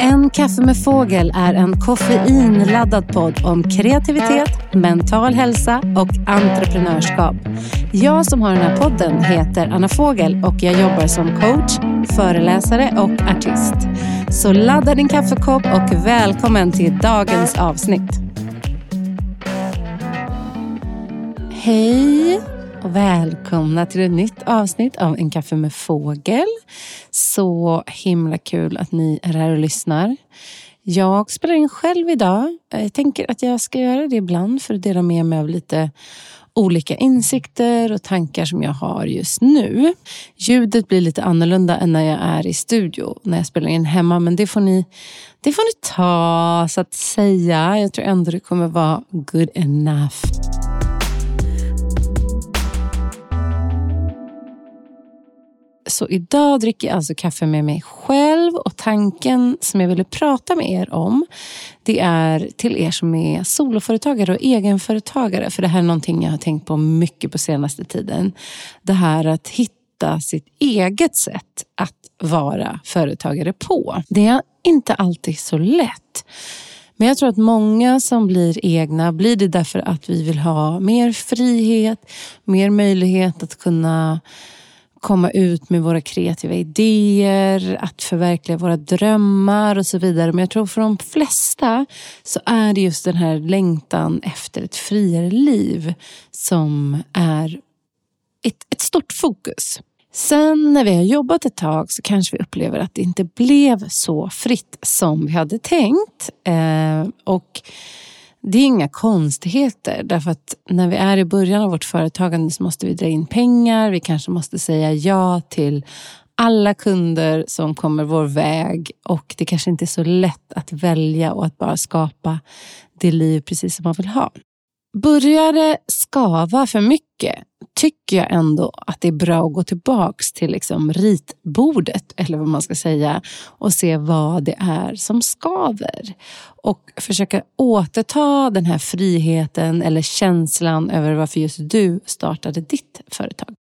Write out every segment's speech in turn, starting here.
En kaffe med fågel är en koffeinladdad podd om kreativitet, mental hälsa och entreprenörskap. Jag som har den här podden heter Anna Fågel och jag jobbar som coach, föreläsare och artist. Så ladda din kaffekopp och välkommen till dagens avsnitt. Hej och välkomna till ett nytt avsnitt av En kaffe med fågel. Så himla kul att ni är här och lyssnar. Jag spelar in själv idag. Jag tänker att jag ska göra det ibland för att dela med mig av lite olika insikter och tankar som jag har just nu. Ljudet blir lite annorlunda än när jag är i studio, när jag spelar in hemma. Men det får ni, det får ni ta så att säga. Jag tror ändå det kommer vara good enough. Så idag dricker jag alltså kaffe med mig själv och tanken som jag ville prata med er om det är till er som är soloföretagare och egenföretagare. För det här är någonting jag har tänkt på mycket på senaste tiden. Det här att hitta sitt eget sätt att vara företagare på. Det är inte alltid så lätt. Men jag tror att många som blir egna blir det därför att vi vill ha mer frihet, mer möjlighet att kunna komma ut med våra kreativa idéer, att förverkliga våra drömmar och så vidare. Men jag tror för de flesta så är det just den här längtan efter ett friare liv som är ett, ett stort fokus. Sen när vi har jobbat ett tag så kanske vi upplever att det inte blev så fritt som vi hade tänkt. Eh, och det är inga konstigheter därför att när vi är i början av vårt företagande så måste vi dra in pengar. Vi kanske måste säga ja till alla kunder som kommer vår väg och det kanske inte är så lätt att välja och att bara skapa det liv precis som man vill ha. Börjar det skava för mycket tycker jag ändå att det är bra att gå tillbaks till liksom ritbordet eller vad man ska säga och se vad det är som skaver. Och försöka återta den här friheten eller känslan över varför just du startade ditt företag.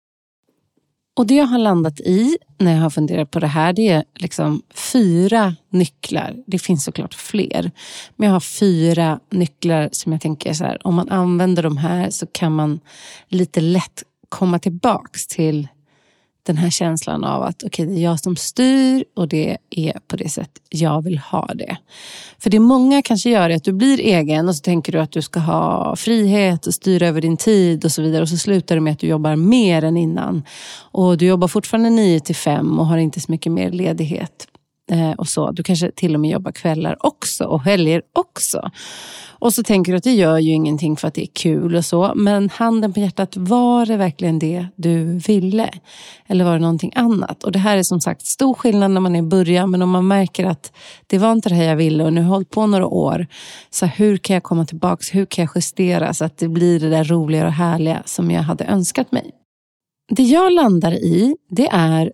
Och det jag har landat i när jag har funderat på det här, det är liksom fyra nycklar. Det finns såklart fler. Men jag har fyra nycklar som jag tänker så här, om man använder de här så kan man lite lätt komma tillbaks till den här känslan av att okay, det är jag som styr och det är på det sätt jag vill ha det. För det många kanske gör är att du blir egen och så tänker du att du ska ha frihet och styra över din tid och så vidare. Och så slutar det med att du jobbar mer än innan. Och du jobbar fortfarande 9 till 5 och har inte så mycket mer ledighet. Eh, och så. Du kanske till och med jobbar kvällar också och helger också. Och så tänker du att det gör ju ingenting för att det är kul och så. Men handen på hjärtat, var det verkligen det du ville? Eller var det någonting annat? Och det här är som sagt stor skillnad när man är i början. Men om man märker att det var inte det här jag ville och nu har jag hållit på några år. Så hur kan jag komma tillbaks? Hur kan jag justera så att det blir det där roliga och härliga som jag hade önskat mig? Det jag landar i, det är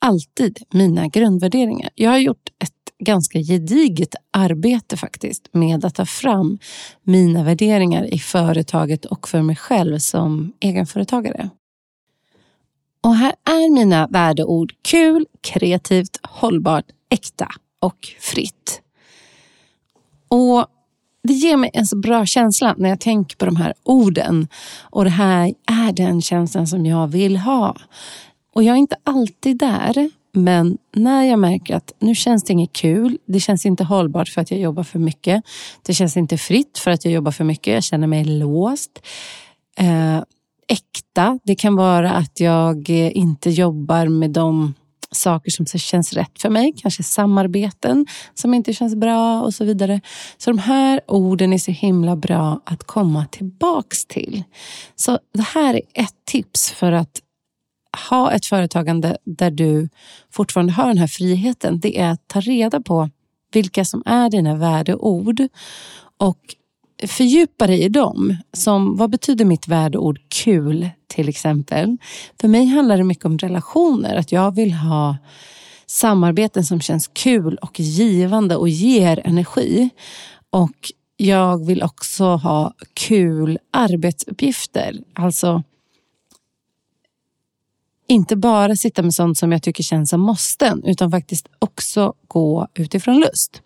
alltid mina grundvärderingar. Jag har gjort ett ganska gediget arbete faktiskt med att ta fram mina värderingar i företaget och för mig själv som egenföretagare. Och här är mina värdeord kul, kreativt, hållbart, äkta och fritt. Och det ger mig en så bra känsla när jag tänker på de här orden. Och det här är den känslan som jag vill ha. Och jag är inte alltid där, men när jag märker att nu känns det inget kul, det känns inte hållbart för att jag jobbar för mycket. Det känns inte fritt för att jag jobbar för mycket. Jag känner mig låst. Eh, äkta, det kan vara att jag inte jobbar med de saker som känns rätt för mig. Kanske samarbeten som inte känns bra och så vidare. Så de här orden är så himla bra att komma tillbaks till. Så det här är ett tips för att ha ett företagande där du fortfarande har den här friheten, det är att ta reda på vilka som är dina värdeord och fördjupa dig i dem. Som, vad betyder mitt värdeord kul till exempel? För mig handlar det mycket om relationer, att jag vill ha samarbeten som känns kul och givande och ger energi. Och jag vill också ha kul arbetsuppgifter. Alltså inte bara sitta med sånt som jag tycker känns som måsten, utan faktiskt också gå utifrån lust.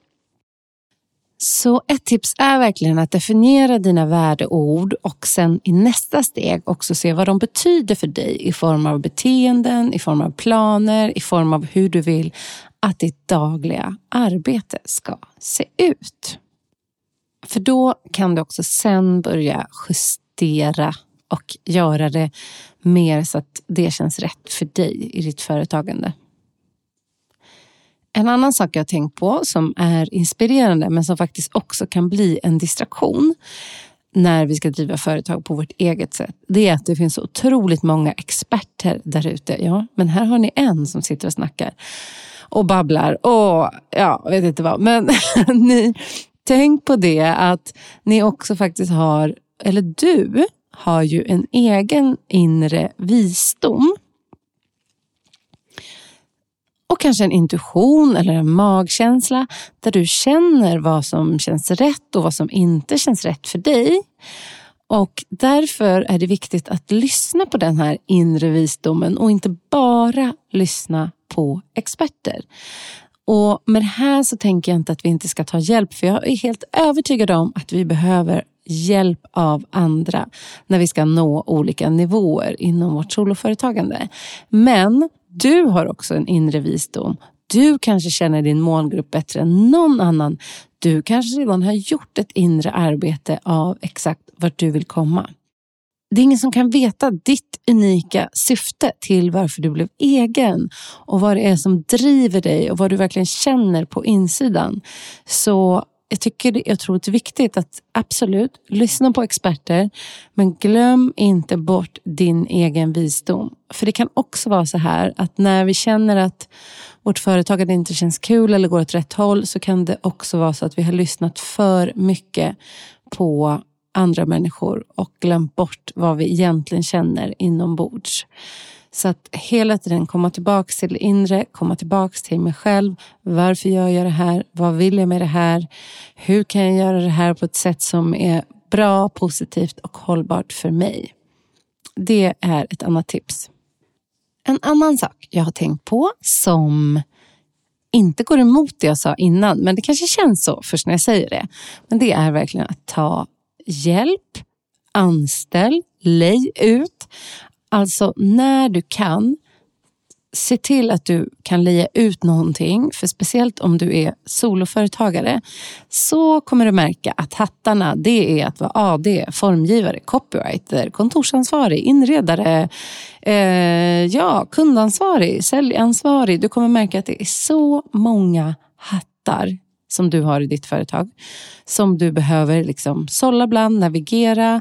Så ett tips är verkligen att definiera dina värdeord och sen i nästa steg också se vad de betyder för dig i form av beteenden, i form av planer, i form av hur du vill att ditt dagliga arbete ska se ut. För då kan du också sen börja justera och göra det mer så att det känns rätt för dig i ditt företagande. En annan sak jag har tänkt på som är inspirerande men som faktiskt också kan bli en distraktion när vi ska driva företag på vårt eget sätt. Det är att det finns så otroligt många experter där ute. Ja, men här har ni en som sitter och snackar och babblar och ja, vet inte vad. Men ni, tänk på det att ni också faktiskt har, eller du har ju en egen inre visdom. Och kanske en intuition eller en magkänsla där du känner vad som känns rätt och vad som inte känns rätt för dig. Och därför är det viktigt att lyssna på den här inre visdomen och inte bara lyssna på experter. Och med det här så tänker jag inte att vi inte ska ta hjälp, för jag är helt övertygad om att vi behöver hjälp av andra när vi ska nå olika nivåer inom vårt soloföretagande. Men du har också en inre visdom. Du kanske känner din målgrupp bättre än någon annan. Du kanske redan har gjort ett inre arbete av exakt vart du vill komma. Det är ingen som kan veta ditt unika syfte till varför du blev egen och vad det är som driver dig och vad du verkligen känner på insidan. Så jag tycker det är otroligt viktigt att absolut lyssna på experter men glöm inte bort din egen visdom. För det kan också vara så här att när vi känner att vårt företagande inte känns kul eller går åt rätt håll så kan det också vara så att vi har lyssnat för mycket på andra människor och glömt bort vad vi egentligen känner inombords. Så att hela tiden komma tillbaka till det inre, komma tillbaka till mig själv. Varför gör jag det här? Vad vill jag med det här? Hur kan jag göra det här på ett sätt som är bra, positivt och hållbart för mig? Det är ett annat tips. En annan sak jag har tänkt på som inte går emot det jag sa innan, men det kanske känns så först när jag säger det. Men det är verkligen att ta hjälp, anställ, lej ut. Alltså när du kan, se till att du kan leja ut någonting. För speciellt om du är soloföretagare så kommer du märka att hattarna det är att vara AD, formgivare, copywriter, kontorsansvarig, inredare, eh, ja, kundansvarig, säljansvarig. Du kommer märka att det är så många hattar som du har i ditt företag. Som du behöver liksom sålla bland, navigera,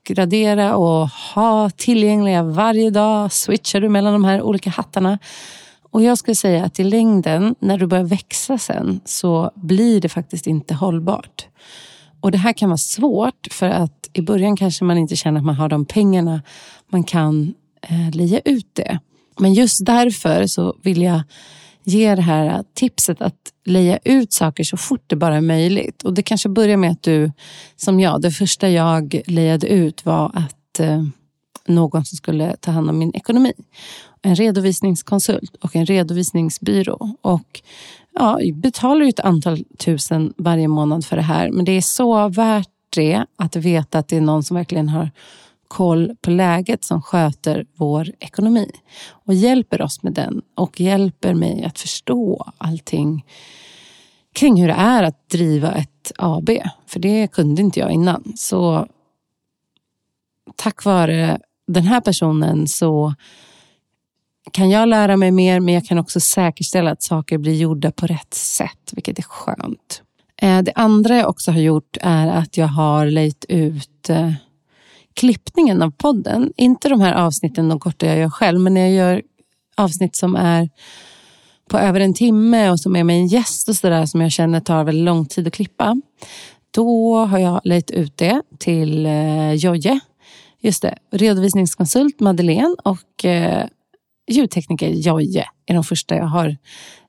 uppgradera och ha tillgängliga varje dag. Switchar du mellan de här olika hattarna. Och jag skulle säga att i längden, när du börjar växa sen, så blir det faktiskt inte hållbart. Och det här kan vara svårt för att i början kanske man inte känner att man har de pengarna man kan eh, lia ut det. Men just därför så vill jag ge det här tipset att leja ut saker så fort det bara är möjligt. Och Det kanske börjar med att du, som jag, det första jag lejade ut var att eh, någon som skulle ta hand om min ekonomi. En redovisningskonsult och en redovisningsbyrå. Och ja, jag betalar ju ett antal tusen varje månad för det här. Men det är så värt det att veta att det är någon som verkligen har koll på läget som sköter vår ekonomi och hjälper oss med den och hjälper mig att förstå allting kring hur det är att driva ett AB. För det kunde inte jag innan. Så tack vare den här personen så kan jag lära mig mer, men jag kan också säkerställa att saker blir gjorda på rätt sätt, vilket är skönt. Eh, det andra jag också har gjort är att jag har lejt ut eh, klippningen av podden. Inte de här avsnitten, de korta jag gör själv, men när jag gör avsnitt som är på över en timme och som är med en gäst och sådär som jag känner tar väldigt lång tid att klippa. Då har jag lejt ut det till eh, Jojje. Just det, redovisningskonsult Madeleine och eh, ljudtekniker Jojje är de första jag har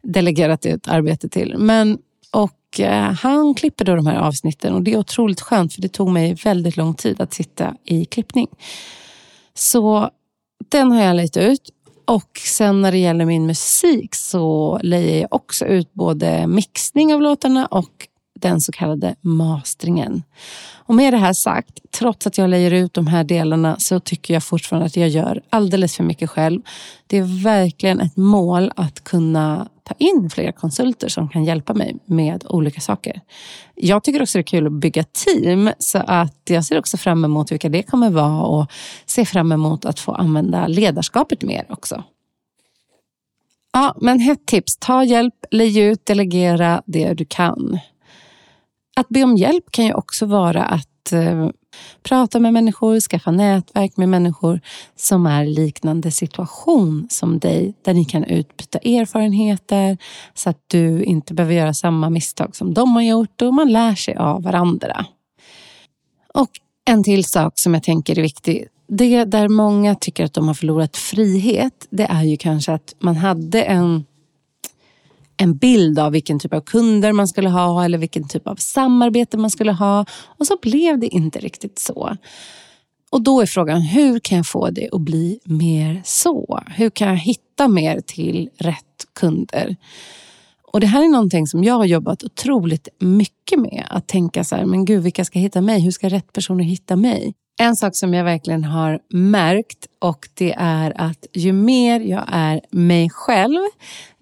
delegerat ut arbete till. Men, och Eh, han klipper då de här avsnitten och det är otroligt skönt för det tog mig väldigt lång tid att sitta i klippning. Så den har jag lagt ut Och sen när det gäller min musik så lejer jag också ut både mixning av låtarna och den så kallade mastringen. Och med det här sagt, trots att jag lejer ut de här delarna så tycker jag fortfarande att jag gör alldeles för mycket själv. Det är verkligen ett mål att kunna ta in fler konsulter som kan hjälpa mig med olika saker. Jag tycker också det är kul att bygga team så att jag ser också fram emot vilka det kommer vara och ser fram emot att få använda ledarskapet mer också. Ja, men hett tips. Ta hjälp, lägg ut, delegera det du kan. Att be om hjälp kan ju också vara att eh, prata med människor, skaffa nätverk med människor som är i liknande situation som dig, där ni kan utbyta erfarenheter så att du inte behöver göra samma misstag som de har gjort och man lär sig av varandra. Och en till sak som jag tänker är viktig. Det där många tycker att de har förlorat frihet, det är ju kanske att man hade en en bild av vilken typ av kunder man skulle ha eller vilken typ av samarbete man skulle ha. Och så blev det inte riktigt så. Och då är frågan, hur kan jag få det att bli mer så? Hur kan jag hitta mer till rätt kunder? Och Det här är någonting som jag har jobbat otroligt mycket med. Att tänka så här, men gud, vilka ska hitta mig? Hur ska rätt personer hitta mig? En sak som jag verkligen har märkt och det är att ju mer jag är mig själv,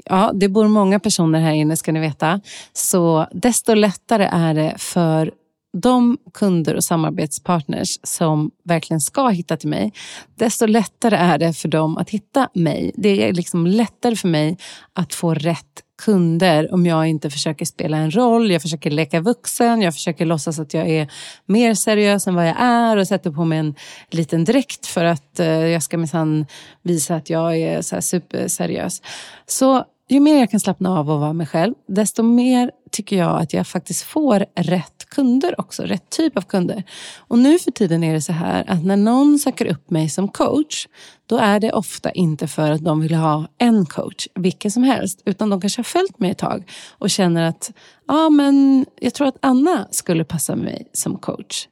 ja, det bor många personer här inne ska ni veta, så desto lättare är det för de kunder och samarbetspartners som verkligen ska hitta till mig, desto lättare är det för dem att hitta mig. Det är liksom lättare för mig att få rätt kunder om jag inte försöker spela en roll, jag försöker leka vuxen, jag försöker låtsas att jag är mer seriös än vad jag är och sätter på mig en liten dräkt för att eh, jag ska minsann visa att jag är så superseriös. Så ju mer jag kan slappna av och vara mig själv, desto mer tycker jag att jag faktiskt får rätt kunder också. Rätt typ av kunder. Och nu för tiden är det så här att när någon söker upp mig som coach, då är det ofta inte för att de vill ha en coach, vilken som helst, utan de kanske har följt mig ett tag och känner att ja, men jag tror att Anna skulle passa mig som coach.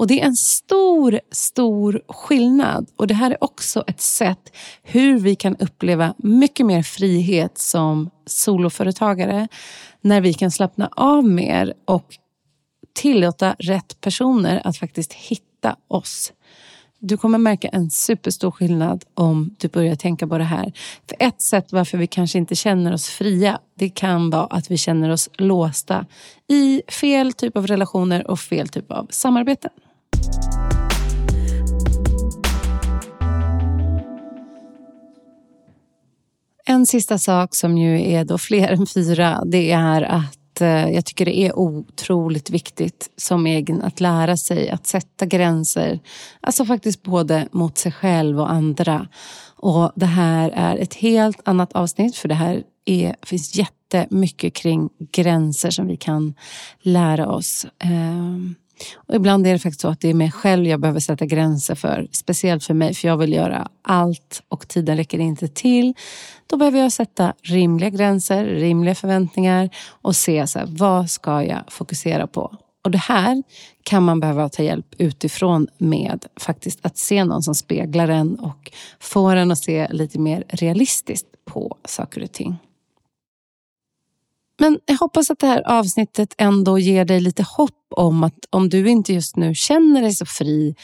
Och det är en stor, stor skillnad. Och det här är också ett sätt hur vi kan uppleva mycket mer frihet som soloföretagare. När vi kan slappna av mer och tillåta rätt personer att faktiskt hitta oss. Du kommer märka en superstor skillnad om du börjar tänka på det här. För ett sätt varför vi kanske inte känner oss fria, det kan vara att vi känner oss låsta i fel typ av relationer och fel typ av samarbeten. En sista sak som ju är då fler än fyra, det är att eh, jag tycker det är otroligt viktigt som egen att lära sig att sätta gränser. Alltså faktiskt både mot sig själv och andra. Och det här är ett helt annat avsnitt för det här är, finns jättemycket kring gränser som vi kan lära oss. Ehm, och ibland är det faktiskt så att det är mig själv jag behöver sätta gränser för. Speciellt för mig, för jag vill göra allt och tiden räcker inte till. Då behöver jag sätta rimliga gränser, rimliga förväntningar och se så här, vad ska jag fokusera på. Och det här kan man behöva ta hjälp utifrån med faktiskt att se någon som speglar en och får en att se lite mer realistiskt på saker och ting. Men jag hoppas att det här avsnittet ändå ger dig lite hopp om att om du inte just nu känner dig så fri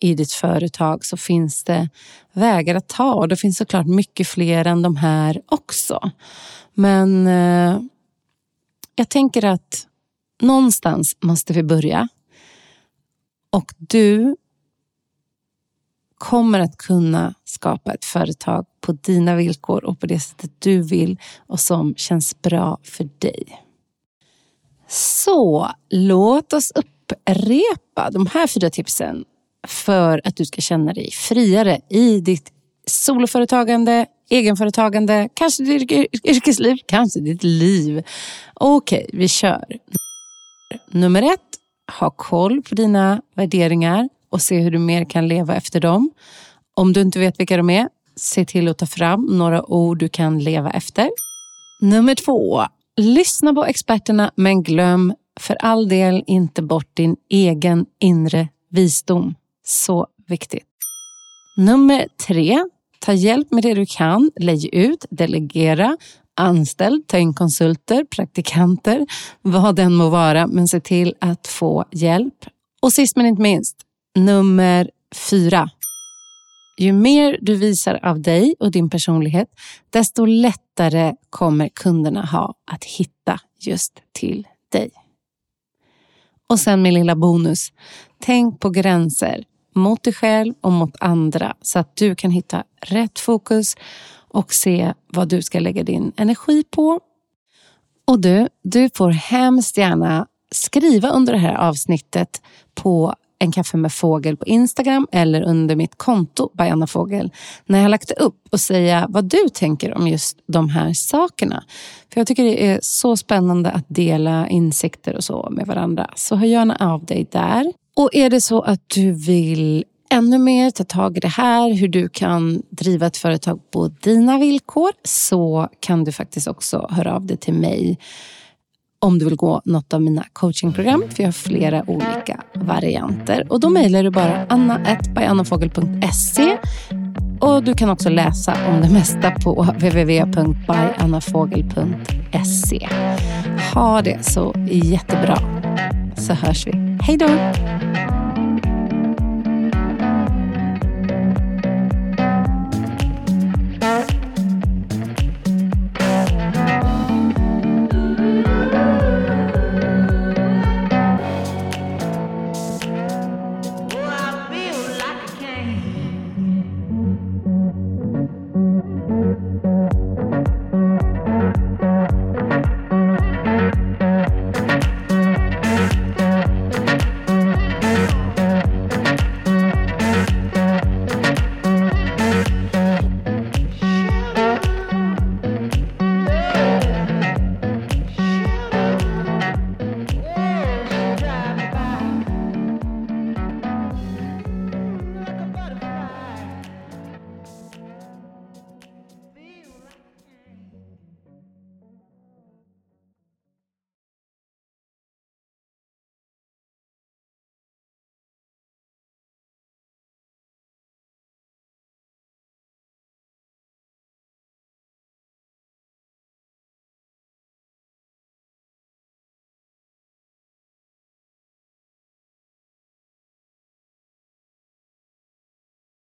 i ditt företag så finns det vägar att ta. Och det finns såklart mycket fler än de här också. Men eh, jag tänker att någonstans måste vi börja. Och du kommer att kunna skapa ett företag på dina villkor och på det sättet du vill och som känns bra för dig. Så låt oss upprepa de här fyra tipsen för att du ska känna dig friare i ditt soloföretagande, egenföretagande, kanske ditt yrkesliv, kanske ditt liv. Okej, vi kör. Nummer ett, ha koll på dina värderingar och se hur du mer kan leva efter dem. Om du inte vet vilka de är, se till att ta fram några ord du kan leva efter. Nummer två, lyssna på experterna men glöm för all del inte bort din egen inre visdom. Så viktigt. Nummer tre, Ta hjälp med det du kan, lägg ut, delegera, anställ, ta in konsulter, praktikanter, vad den må vara, men se till att få hjälp. Och sist men inte minst, nummer fyra. Ju mer du visar av dig och din personlighet, desto lättare kommer kunderna ha att hitta just till dig. Och sen min lilla bonus. Tänk på gränser mot dig själv och mot andra så att du kan hitta rätt fokus och se vad du ska lägga din energi på. Och du, du får hemskt gärna skriva under det här avsnittet på en kaffe med fågel på Instagram eller under mitt konto by Anna Fågel när jag har lagt upp och säga vad du tänker om just de här sakerna. För Jag tycker det är så spännande att dela insikter och så med varandra. Så hör gärna av dig där. Och är det så att du vill ännu mer ta tag i det här, hur du kan driva ett företag på dina villkor, så kan du faktiskt också höra av dig till mig om du vill gå något av mina coachingprogram. För jag har flera olika varianter. Och då mejlar du bara anna.byannafogel.se och du kan också läsa om det mesta på www.byannafogel.se. Ha det så jättebra så hörs vi. Hej då!